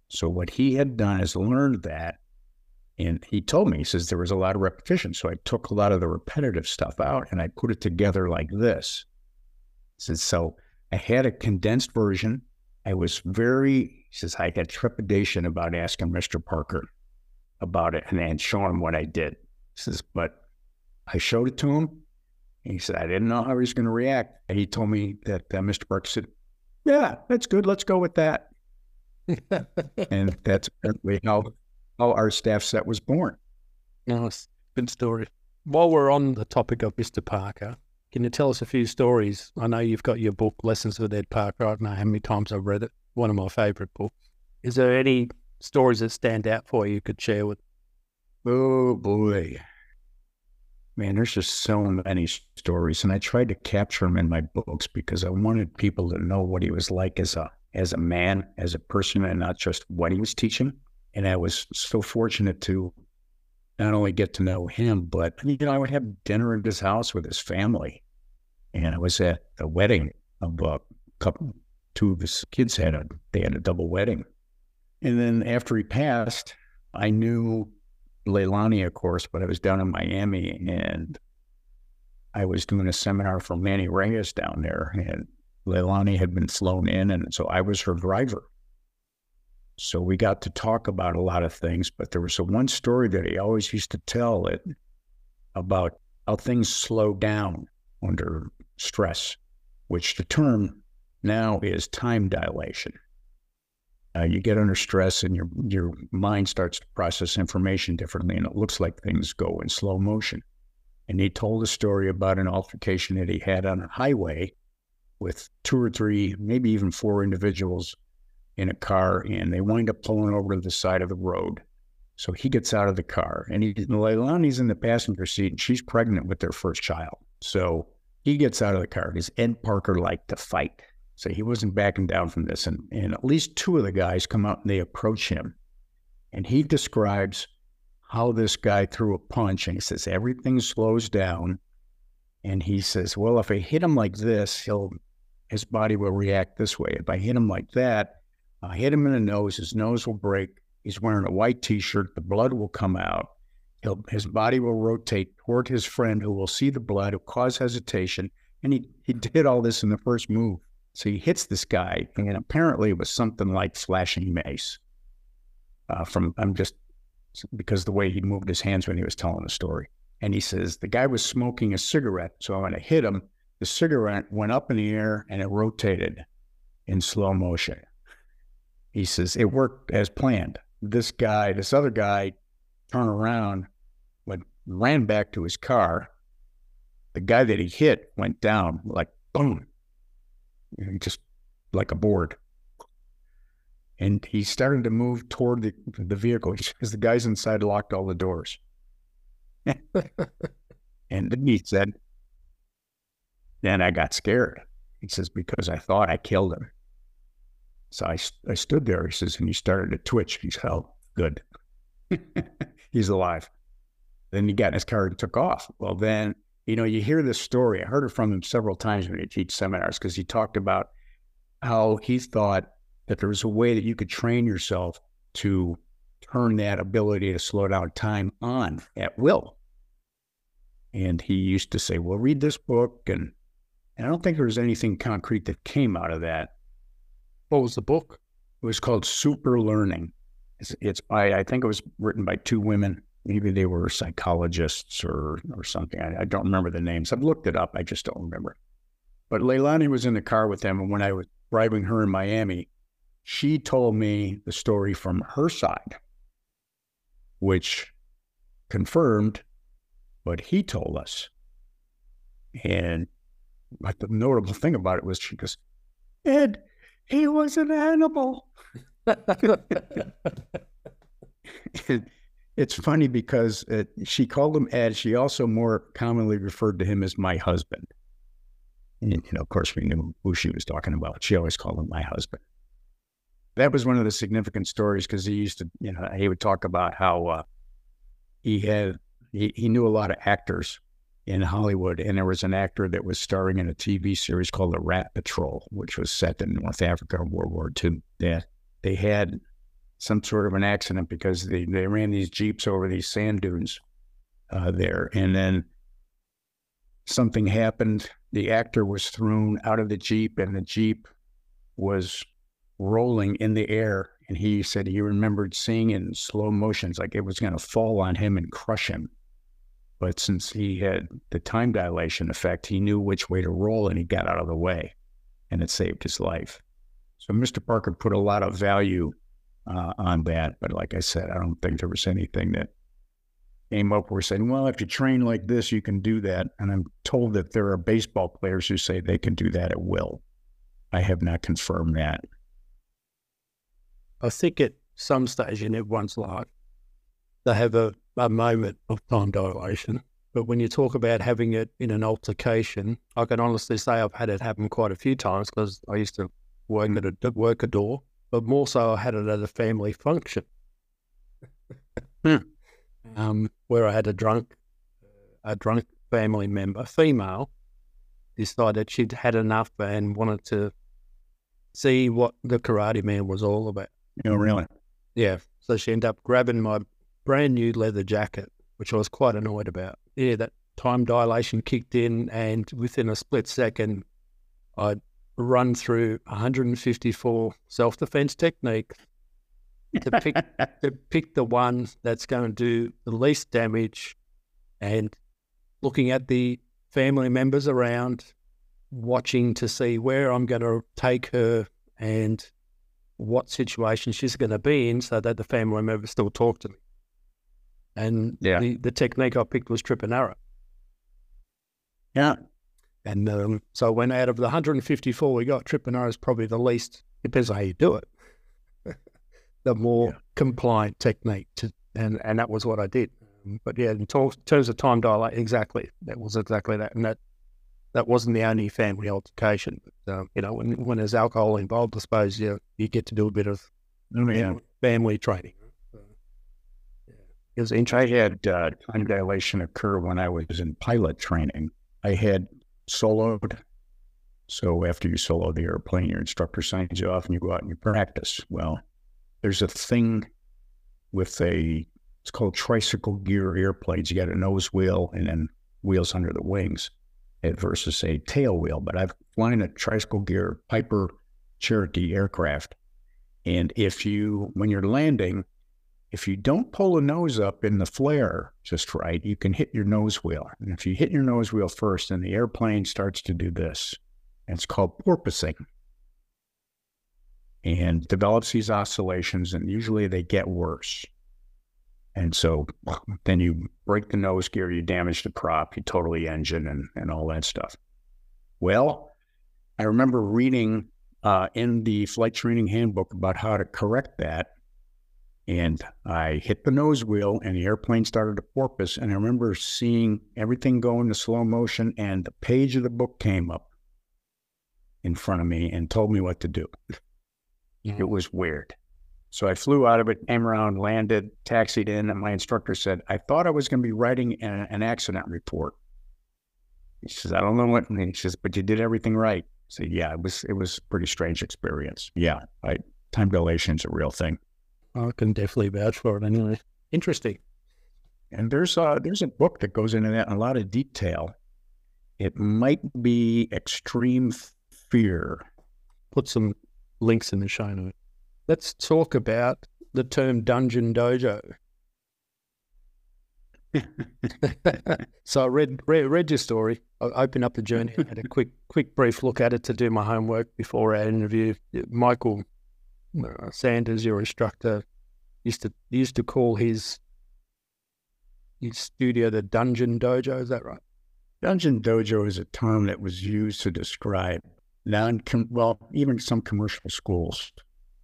So what he had done is learned that, and he told me, he says there was a lot of repetition. So I took a lot of the repetitive stuff out and I put it together like this. He says, so I had a condensed version. I was very, he says, I had trepidation about asking Mr. Parker about it and then show him what I did. He says, but I showed it to him. He said, I didn't know how he was going to react. And he told me that uh, Mr. Parker said, yeah, that's good. Let's go with that and that's apparently how how our staff set was born. Nice. Good story. While we're on the topic of Mr. Parker, can you tell us a few stories? I know you've got your book, Lessons with Ed Parker. I don't know how many times I've read it. One of my favourite books. Is there any stories that stand out for you you could share with? Oh boy, man, there's just so many stories, and I tried to capture them in my books because I wanted people to know what he was like as a as a man, as a person, and not just what he was teaching. And I was so fortunate to not only get to know him, but you know, I would have dinner at his house with his family, and I was at a wedding of a couple. Two of his kids had a they had a double wedding, and then after he passed, I knew Leilani, of course, but I was down in Miami and I was doing a seminar for Manny Reyes down there, and Leilani had been flown in, and so I was her driver. So we got to talk about a lot of things, but there was a one story that he always used to tell it about how things slow down under stress, which the term now is time dilation. Uh, you get under stress and your your mind starts to process information differently, and it looks like things go in slow motion. And he told a story about an altercation that he had on a highway with two or three, maybe even four individuals in a car, and they wind up pulling over to the side of the road. So he gets out of the car, and he Leilani's in the passenger seat, and she's pregnant with their first child. So he gets out of the car because Ed Parker liked to fight. So he wasn't backing down from this. And, and at least two of the guys come out and they approach him. And he describes how this guy threw a punch and he says, everything slows down. And he says, well, if I hit him like this, he'll, his body will react this way. If I hit him like that, I hit him in the nose, his nose will break. He's wearing a white t-shirt. The blood will come out. He'll, his body will rotate toward his friend who will see the blood, will cause hesitation. And he, he did all this in the first move. So he hits this guy, and apparently it was something like flashing mace. Uh, from I'm just because the way he moved his hands when he was telling the story. And he says the guy was smoking a cigarette, so I'm going to hit him, the cigarette went up in the air and it rotated in slow motion. He says it worked as planned. This guy, this other guy, turned around, went ran back to his car. The guy that he hit went down like boom, just like a board. And he started to move toward the, the vehicle because the guys inside locked all the doors. and then he said, Then I got scared. He says, Because I thought I killed him. So I, I stood there, he says, and he started to twitch. He's, Oh, good. He's alive. Then he got in his car and took off. Well, then you know, you hear this story. I heard it from him several times when he teach seminars because he talked about how he thought that there was a way that you could train yourself to turn that ability to slow down time on at will. And he used to say, "Well, read this book," and, and I don't think there was anything concrete that came out of that. What was the book? It was called Super Learning. It's, it's by I think it was written by two women maybe they were psychologists or or something. I, I, don't remember the names. I've looked it up. I just don't remember. But Leilani was in the car with them, and when I was driving her in Miami, she told me the story from her side, which confirmed what he told us. And but the notable thing about it was she goes, Ed, he was an animal. it's funny because it, she called him Ed. She also more commonly referred to him as my husband. And, you know, of course, we knew who she was talking about. She always called him my husband. That was one of the significant stories because he used to, you know, he would talk about how uh, he had, he, he knew a lot of actors in Hollywood. And there was an actor that was starring in a TV series called The Rat Patrol, which was set in North Africa, in World War II. Yeah, they had some sort of an accident because they, they ran these jeeps over these sand dunes uh, there. And then something happened. The actor was thrown out of the jeep, and the jeep was rolling in the air. And he said he remembered seeing in slow motions, like it was going to fall on him and crush him. But since he had the time dilation effect, he knew which way to roll and he got out of the way and it saved his life. So Mr. Parker put a lot of value uh, on that. But like I said, I don't think there was anything that came up where saying, well, if you train like this, you can do that. And I'm told that there are baseball players who say they can do that at will. I have not confirmed that. I think at some stage in everyone's life, they have a, a moment of time dilation. But when you talk about having it in an altercation, I can honestly say I've had it happen quite a few times because I used to work at a work a door but more so I had it at a family function hmm. um, where I had a drunk, a drunk family member, female, decided she'd had enough and wanted to see what the Karate Man was all about. Oh, really? Yeah. So she ended up grabbing my brand new leather jacket, which I was quite annoyed about. Yeah, that time dilation kicked in, and within a split second, I run through 154 self defense techniques to pick to pick the one that's going to do the least damage, and looking at the family members around, watching to see where I'm going to take her and what situation she's going to be in, so that the family members still talk to me. And Yeah. the, the technique I picked was trip and arrow. Yeah. And um, so when out of the 154 we got, trip and arrow is probably the least, depends on how you do it, the more Yeah. compliant technique. To, and, and that was what I did. Um, But yeah, in terms of time dilate, exactly. That was exactly that. And that that wasn't the only family altercation. But, um, you know, when, when there's alcohol involved, I suppose you, you get to do a bit of Oh, yeah. family training. Yeah. I had uh, time dilation occur when I was in pilot training. I had soloed. So after you solo the airplane, your instructor signs you off and you go out and you practice. Well, there's a thing with a, it's called tricycle gear airplanes. You got a nose wheel and then wheels under the wings versus a tail wheel. But I've flown a tricycle gear Piper Cherokee aircraft. And if you, when you're landing, if you don't pull the nose up in the flare just right, you can hit your nose wheel. And if you hit your nose wheel first, then the airplane starts to do this. And it's called porpoising. And develops these oscillations, and usually they get worse. And so then you break the nose gear, you damage the prop, you total the engine, and, and all that stuff. Well, I remember reading uh, in the flight training handbook about how to correct that and I hit the nose wheel and the airplane started to porpoise. And I remember seeing everything go into slow motion and the page of the book came up in front of me and told me what to do. It was weird. So I flew out of it, came around, landed, taxied in, and my instructor said, I thought I was going to be writing an, an accident report. He says, I don't know what, and he says, but you did everything right. So yeah, it was, it was a pretty strange experience. Yeah, I, time dilation is a real thing. I can definitely vouch for it anyway. Interesting. And there's a, there's a book that goes into that in a lot of detail. It might be Extreme Fear. Put some links in the show notes. Let's talk about the term dungeon dojo. so I read, read read your story. I opened up the journey and had a quick quick brief look at it to do my homework before our interview. Michael uh, Sanders, your instructor, used to used to call his his studio the Dungeon Dojo. Is that right? Dungeon dojo is a term that was used to describe non well, even some commercial schools,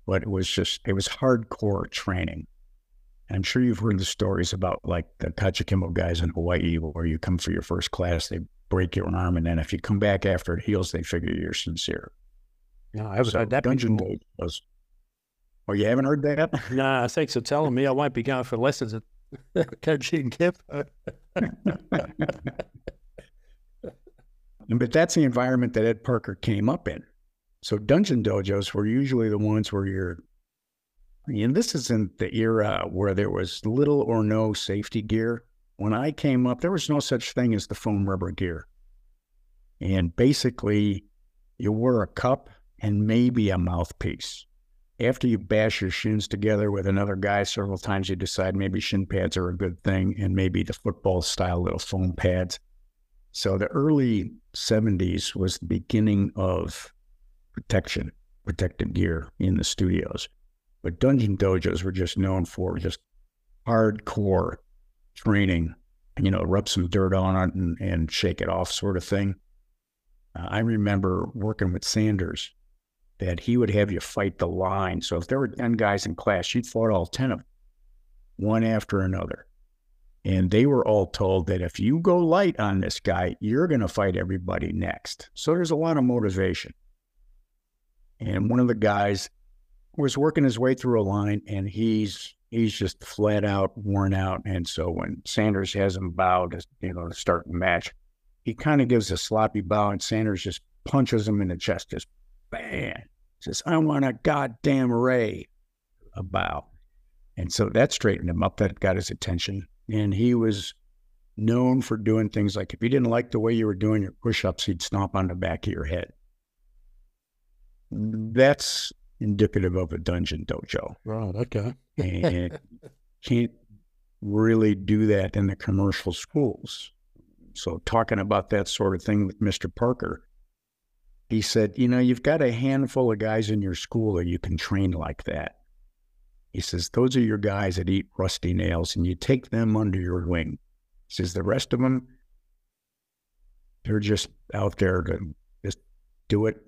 but it was just it was hardcore training. I'm sure you've heard the stories about like the Kajukenbo guys in Hawaii, where you come for your first class, they break your arm, and then if you come back after it heals, they figure you're sincere. No, I haven't So that dungeon before. Oh, you haven't heard that? Nah, thanks for telling me. I won't be going for lessons at Coaching Kip. But that's the environment that Ed Parker came up in. So dungeon dojos were usually the ones where you're, and this isn't the era where there was little or no safety gear. When I came up, there was no such thing as the foam rubber gear. And basically, you wore a cup and maybe a mouthpiece. After you bash your shins together with another guy several times, you decide maybe shin pads are a good thing and maybe the football style little foam pads. So the early 70s was the beginning of protection, protective gear in the studios. But dungeon dojos were just known for just hardcore training, you know, rub some dirt on it and, and shake it off sort of thing. Uh, I remember working with Sanders that he would have you fight the line. So if there were 10 guys in class, you'd fought all 10 of them, one after another. And they were all told that if you go light on this guy, you're going to fight everybody next. So there's a lot of motivation. And one of the guys was working his way through a line and he's he's just flat out worn out. And so when Sanders has him bow to you know to start the match, he kind of gives a sloppy bow and Sanders just punches him in the chest, just bam. Says, I want a goddamn rei. A bow. And so that straightened him up. That got his attention. And he was known for doing things like if he didn't like the way you were doing your push ups, he'd stomp on the back of your head. That's indicative of a dungeon dojo. Right. Okay. and can't really do that in the commercial schools. So, talking about that sort of thing with Mr. Parker, he said, You know, you've got a handful of guys in your school that you can train like that. He says, Those are your guys that eat rusty nails, and you take them under your wing. He says, The rest of them, they're just out there to just do it,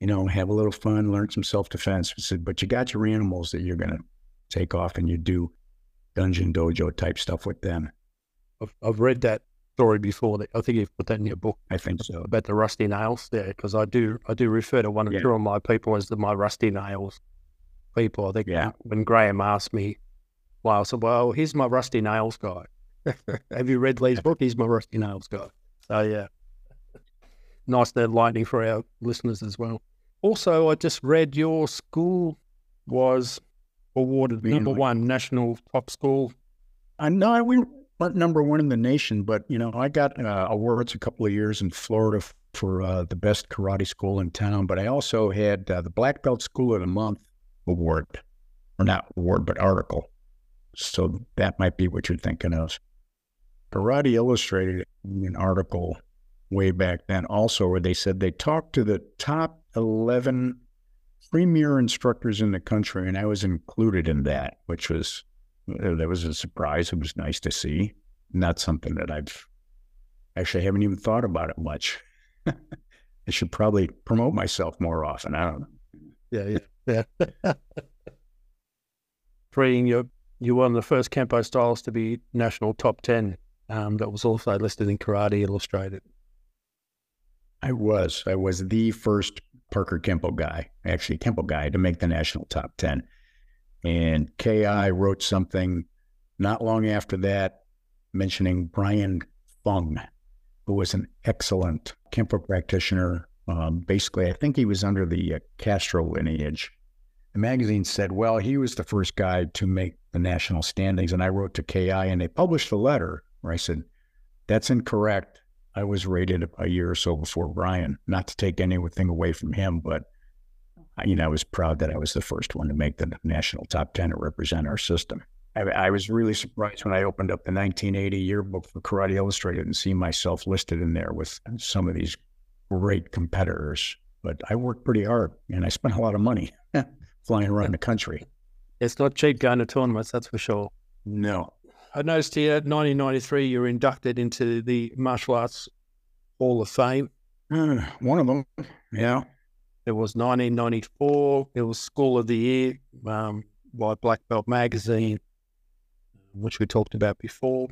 you know, have a little fun, learn some self defense. He said, But you got your animals that you're going to take off and you do dungeon dojo type stuff with them. I've, I've read that story before. That I think you've put that in your book. I think so. About the rusty nails there, because I do I do refer to one or Yeah. two of my people as the, my rusty nails people. I think Yeah. when Graham asked me, well, I said, well, here's my rusty nails guy. Have you read Lee's book? He's my rusty nails guy. So yeah, nice to lightning for our listeners as well. Also, I just read your school was awarded number one national top school. I know we weren't number one in the nation, but you know, I got uh, awards a couple of years in Florida for uh, the best karate school in town. But I also had uh, the Black Belt School of the Month award, or not award, but article. So that might be what you're thinking of. Karate Illustrated an article way back then, also where they said they talked to the top eleven premier instructors in the country, and I was included in that, which was that was a surprise. It was nice to see. Not something that I've actually haven't even thought about it much. I should probably promote myself more often. I don't know. Yeah, yeah, yeah. Freeing you, you were one of the first Kenpo styles to be national top 10. Um, that was also listed in Karate Illustrated. I was. I was the first Parker Kenpo guy, actually Kenpo guy, to make the national top 10. And KI wrote something not long after that mentioning Brian Fung, who was an excellent Kenpo practitioner. Um, basically, I think he was under the uh, Castro lineage. The magazine said, well, he was the first guy to make the national standings. And I wrote to KI and they published a letter where I said, that's incorrect. I was rated a year or so before Brian, not to take anything away from him, but you know, I was proud that I was the first one to make the national top 10 to represent our system. I, I was really surprised when I opened up the 1980 yearbook for Karate Illustrated and see myself listed in there with some of these great competitors. But I worked pretty hard and I spent a lot of money flying around the country. It's not cheap going to tournaments, that's for sure. No. I noticed here, 1993, you were inducted into the Martial Arts Hall of Fame. Uh, one of them, yeah. It was 1994. It was School of the Year um, by Black Belt Magazine, which we talked about before.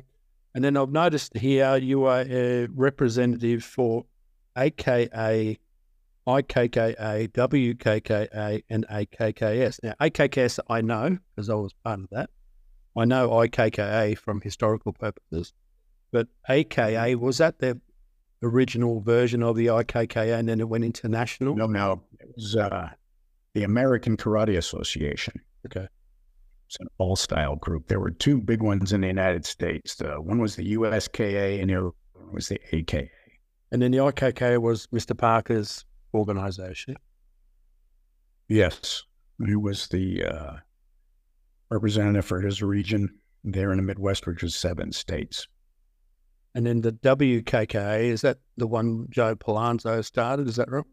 And then I've noticed here you are a representative for AKA, IKKA, WKKA, and AKKS. Now, AKKS I know because I was part of that. I know IKKA from historical purposes, but AKA was that the original version of the IKKA and then it went international? No, no. It was uh, the American Karate Association. Okay. It's an all style group. There were two big ones in the United States. The one was the USKA and the other one was the AKA. And then the IKK was Mr. Parker's organization. Yes. He was the uh, representative for his region there in the Midwest, which was seven states. And then the WKK, is that the one Joe Palanzo started? Is that right?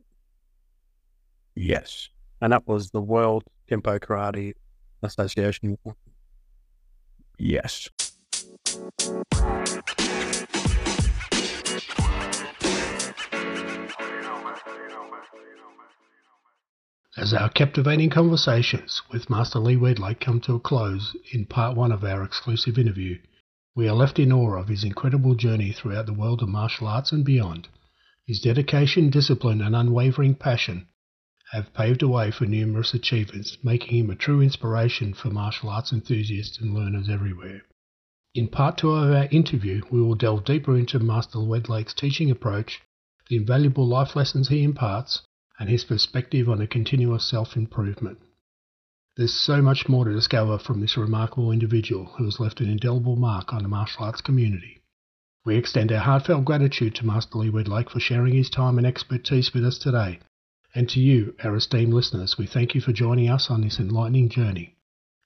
Yes. And that was the World Kenpo Karate Association. Yes. As our captivating conversations with Master Lee Wedlake come to a close in part one of our exclusive interview, we are left in awe of his incredible journey throughout the world of martial arts and beyond. His dedication, discipline, and unwavering passion have paved the way for numerous achievements, making him a true inspiration for martial arts enthusiasts and learners everywhere. In part two of our interview, we will delve deeper into Master Wedlake's teaching approach, the invaluable life lessons he imparts, and his perspective on a continuous self improvement. There's so much more to discover from this remarkable individual who has left an indelible mark on the martial arts community. We extend our heartfelt gratitude to Master Lee Wedlake for sharing his time and expertise with us today, And to you, our esteemed listeners, we thank you for joining us on this enlightening journey.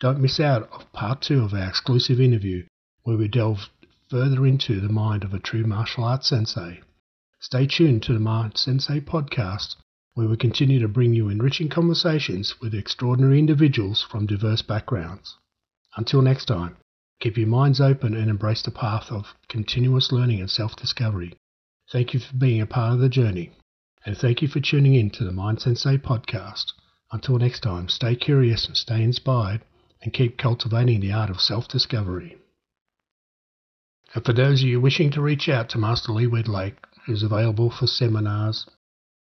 Don't miss out of part two of our exclusive interview, where we delve further into the mind of a true martial arts sensei. Stay tuned to the Mind Sensei podcast, we continue to bring you enriching conversations with extraordinary individuals from diverse backgrounds. Until next time, keep your minds open and embrace the path of continuous learning and self discovery. Thank you for being a part of the journey, and thank you for tuning in to the Mind Sensei podcast. Until next time, stay curious and stay inspired and keep cultivating the art of self discovery. And for those of you wishing to reach out to Master Lee Wedlake, who's available for seminars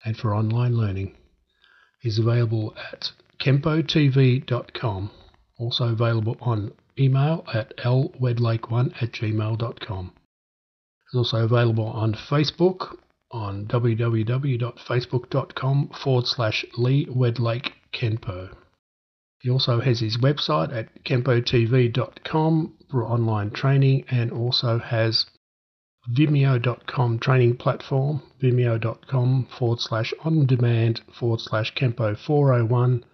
and for online learning, is available at kempotv.com, also available on email at lwedlake1 at gmail.com. It's also available on Facebook on www.facebook.com forward slash Lee Wedlake Kenpo. He also has his website at kempotv.com for online training and also has vimeo.com training platform, vimeo.com forward slash on demand forward slash Kempo 401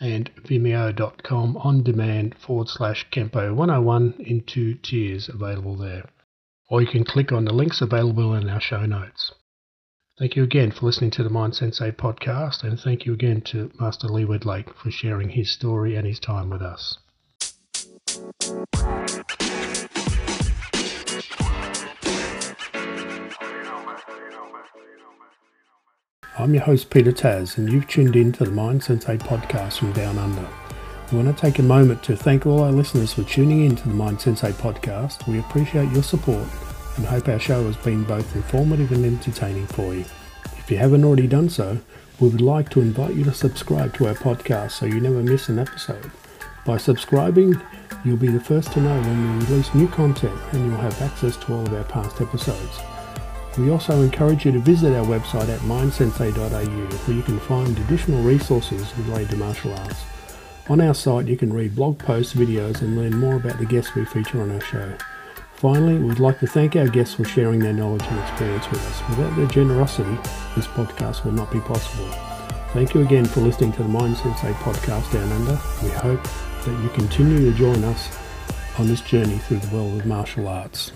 and vimeo.com on demand forward slash Kempo 101 in two tiers available there. Or you can click on the links available in our show notes. Thank you again for listening to the Mind Sensei podcast, and thank you again to Master Lee Wedlake for sharing his story and his time with us. I'm your host, Peter Tas, and you've tuned in to the Mind Sensei podcast from Down Under. We want to take a moment to thank all our listeners for tuning in to the Mind Sensei podcast. We appreciate your support and hope our show has been both informative and entertaining for you. If you haven't already done so, we would like to invite you to subscribe to our podcast so you never miss an episode. By subscribing, you'll be the first to know when we release new content and you'll have access to all of our past episodes. We also encourage you to visit our website at mindsensei.au where you can find additional resources related to martial arts. On our site, you can read blog posts, videos, and learn more about the guests we feature on our show. Finally, we'd like to thank our guests for sharing their knowledge and experience with us. Without their generosity, this podcast would not be possible. Thank you again for listening to the Mind Sensei podcast down under. We hope that you continue to join us on this journey through the world of martial arts.